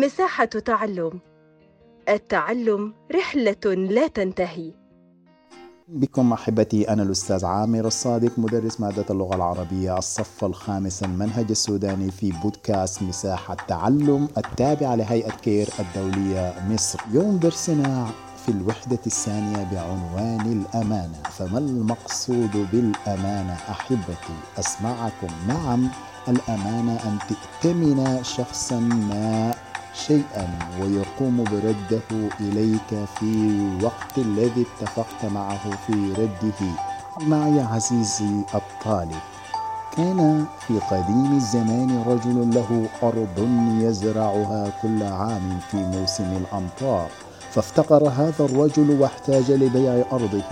مساحة تعلم التعلم رحلة لا تنتهي بكم أحبتي أنا الأستاذ عامر الصادق مدرس مادة اللغة العربية الصف الخامس المنهج السوداني في بودكاست مساحة تعلم التابعه لهيئة كير الدولية مصر. يوم درسنا في الوحدة الثانية بعنوان الأمانة، فما المقصود بالأمانة أحبتي؟ أسمعكم نعم الأمانة أن تؤتمن شخصا ما شيئا ويقوم برده إليك في الوقت الذي اتفقت معه في رده. معي عزيزي الطالب كان في قديم الزمان رجل له أرض يزرعها كل عام في موسم الأمطار. فافتقر هذا الرجل واحتاج لبيع أرضه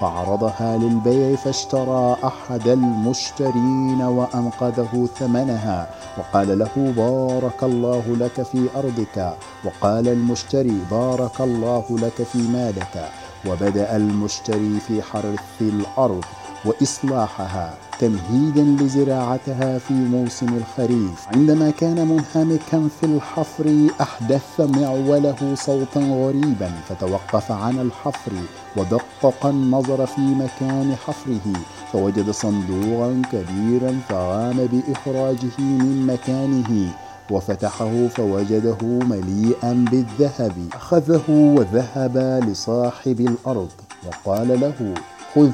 فعرضها للبيع فاشترى أحد المشترين وأنقذه ثمنها. وقال له بارك الله لك في أرضك. وقال المشتري بارك الله لك في مالك. وبدأ المشتري في حرث الأرض. وإصلاحها تمهيدا لزراعتها في موسم الخريف. عندما كان منهمكا في الحفر أحدث معوله صوتا غريبا فتوقف عن الحفر ودقق النظر في مكان حفره فوجد صندوقا كبيرا فقام بإخراجه من مكانه وفتحه فوجده مليئا بالذهب. أخذه وذهب لصاحب الأرض وقال له خذ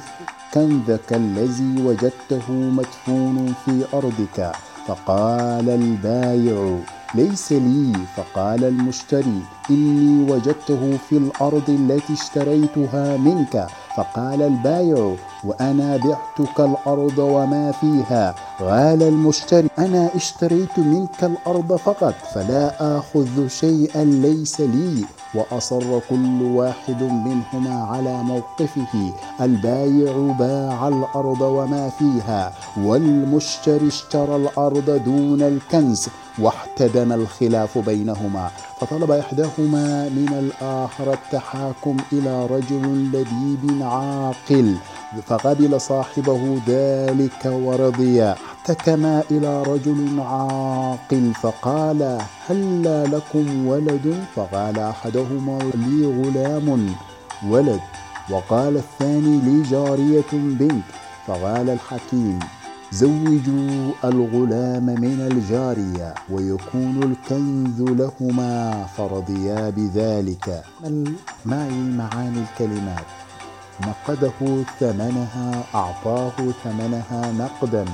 كنزك الذي وجدته مدفون في أرضك فقال البايع ليس لي. فقال المشتري إني وجدته في الأرض التي اشتريتها منك. فقال البايع وأنا بعتك الأرض وما فيها. قال المشتري أنا اشتريت منك الأرض فقط فلا آخذ شيئا ليس لي. وأصر كل واحد منهما على موقفه البايع باع الأرض وما فيها والمشتري اشترى الأرض دون الكنز واحتدم الخلاف بينهما. فطلب إحداهما من الآخر التحاكم إلى رجل لبيب عاقل. فقبل صاحبه ذلك ورضي. احتكما إلى رجل عاقل فقال هل لكم ولد؟ فقال أحدهما لي غلام ولد. وقال الثاني لي جارية بنت. فقال الحكيم زوجوا الغلام من الجارية ويكون الكنز لهما. فرضيا بذلك. معي معاني الكلمات؟ نقده ثمنها أعطاه ثمنها نقدا.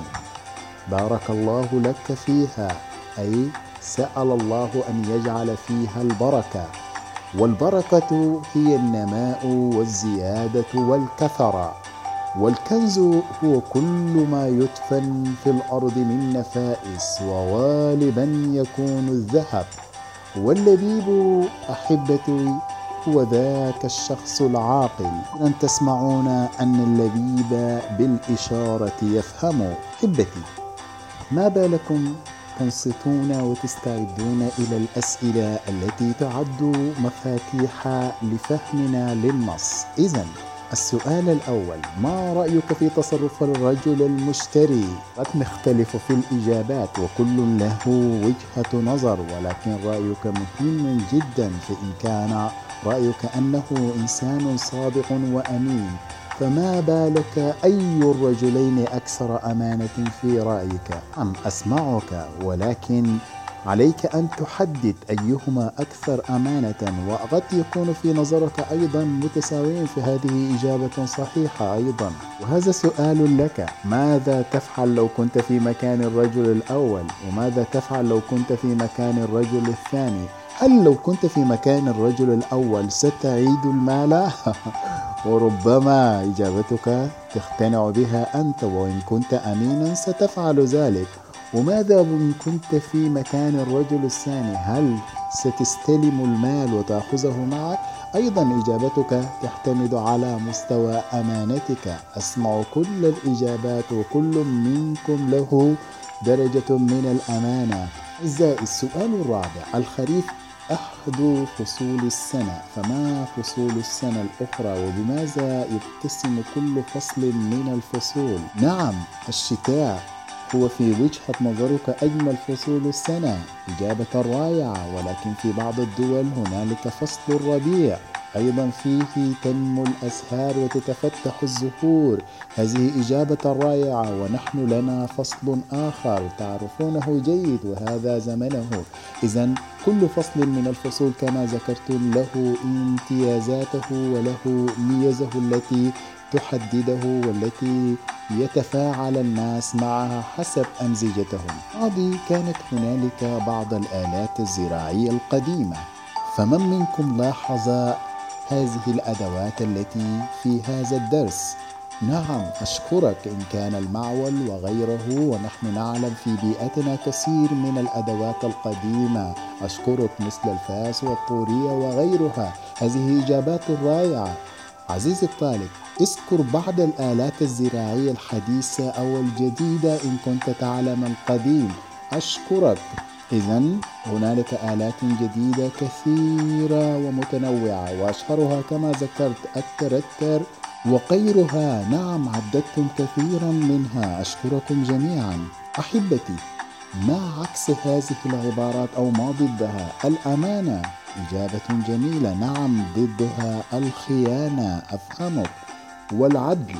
بارك الله لك فيها أي سأل الله أن يجعل فيها البركة. والبركة هي النماء والزيادة والكثرة. والكنز هو كل ما يدفن في الأرض من نفائس وغالبا يكون الذهب. واللبيب أحبتي هو ذاك الشخص العاقل. أن تسمعون أن اللبيب بالإشارة يفهم. حبتي ما بالكم؟ تنصتون وتستعدون إلى الأسئلة التي تعد مفاتيح لفهمنا للنص. إذا السؤال الأول ما رأيك في تصرف الرجل المشتري؟ قد نختلف في الإجابات وكل له وجهة نظر ولكن رأيك مهم جدا فإن كان رأيك أنه إنسان صادق وأمين فما بالك أي الرجلين أكثر أمانة في رأيك أم أسمعك ولكن عليك أن تحدد أيهما أكثر أمانة وقد يكون في نظرك أيضا متساويين في هذه إجابة صحيحة أيضا. وهذا سؤال لك. ماذا تفعل لو كنت في مكان الرجل الأول؟ وماذا تفعل لو كنت في مكان الرجل الثاني؟ هل لو كنت في مكان الرجل الأول ستعيد المال؟ وربما إجابتك تقتنع بها أنت وإن كنت أمينا ستفعل ذلك. وماذا إن كنت في مكان الرجل الثاني؟ هل ستستلم المال وتأخذه معك؟ أيضا إجابتك تعتمد على مستوى أمانتك. أسمع كل الإجابات وكل منكم له درجة من الأمانة. أعزائي السؤال الرابع. الخريف أحد فصول السنة فما فصول السنة الأخرى؟ وبماذا يتسم كل فصل من الفصول؟ نعم الشتاء. هو في وجهة نظرك أجمل فصول السنة. إجابة رائعة ولكن في بعض الدول هنالك فصل الربيع أيضا فيه تنمو الأزهار وتتفتح الزهور. هذه إجابة رائعة ونحن لنا فصل آخر تعرفونه جيد وهذا زمنه. إذا كل فصل من الفصول كما ذكرت له امتيازاته وله ميزه التي تحدده والتي يتفاعل الناس معها حسب أمزجتهم. هذه كانت هنالك بعض الآلات الزراعية القديمة. فمن منكم لاحظ هذه الأدوات التي في هذا الدرس؟ نعم أشكرك إن كان المعول وغيره ونحن نعلم في بيئتنا كثير من الأدوات القديمة. أشكرك مثل الفاس والطورية وغيرها. هذه إجابات رائعة. عزيزي الطالب اذكر بعض الآلات الزراعية الحديثة أو الجديدة إن كنت تعلم القديم. أشكرك. إذا هنالك آلات جديدة كثيرة ومتنوعة وأشهرها كما ذكرت الترتر وغيرها. نعم عددتم كثيرا منها. أشكركم جميعا. أحبتي ما عكس هذه العبارات أو ما ضدها؟ الأمانة إجابة جميلة. نعم ضدها الخيانة أفهمك. والعدل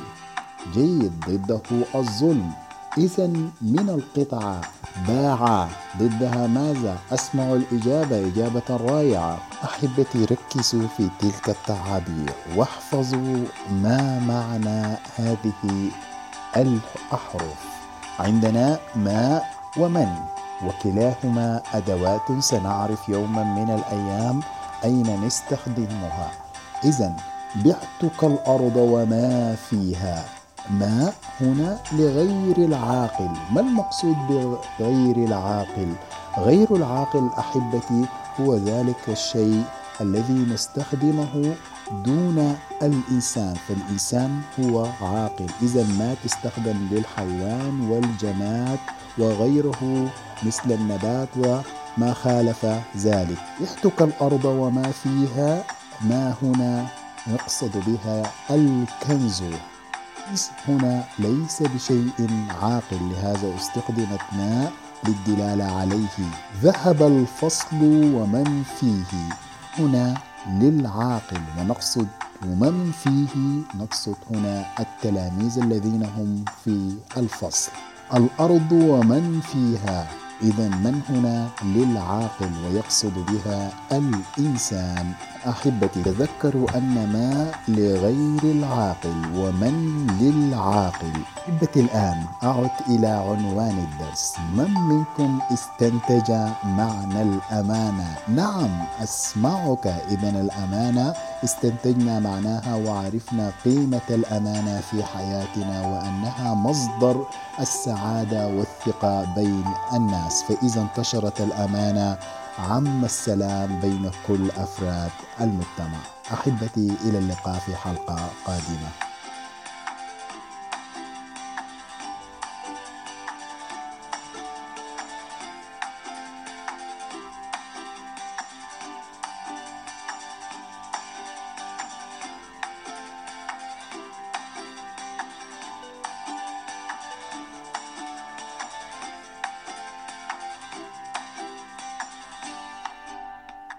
جيد ضده الظلم. إذا من القطعة باع. ضدها ماذا؟ أسمع الإجابة إجابة رائعة. أحبتي ركزوا في تلك التعابير. واحفظوا ما معنى هذه الأحرف. عندنا ما ومن؟ وكلاهما أدوات سنعرف يوما من الأيام أين نستخدمها. إذا بعتك الأرض وما فيها. ما هنا لغير العاقل؟ ما المقصود بغير العاقل؟ غير العاقل أحبتي هو ذلك الشيء الذي نستخدمه دون الإنسان فالإنسان هو عاقل. إذا ما تستخدم للحيوان والجماد وغيره مثل النبات وما خالف ذلك. احتك الأرض وما فيها ما هنا يقصد بها الكنز. هنا ليس بشيء عاقل. لهذا استخدمت ما للدلالة عليه. ذهب الفصل ومن فيه. هنا للعاقل. ونقصد ومن فيه؟ نقصد هنا التلاميذ الذين هم في الفصل. الأرض ومن فيها؟ إذا من هنا؟ للعاقل. ويقصد بها الإنسان. أحبتي تذكروا أن ما لغير العاقل ومن للعاقل؟ أحبتي الآن أعد إلى عنوان الدرس. من منكم استنتج معنى الأمانة؟ نعم أسمعك. إذا الأمانة استنتجنا معناها وعرفنا قيمة الأمانة في حياتنا وأنها مصدر السعادة والثقة بين الناس. فإذا انتشرت الأمانة عم السلام بين كل أفراد المجتمع. أحبتي إلى اللقاء في حلقة قادمة.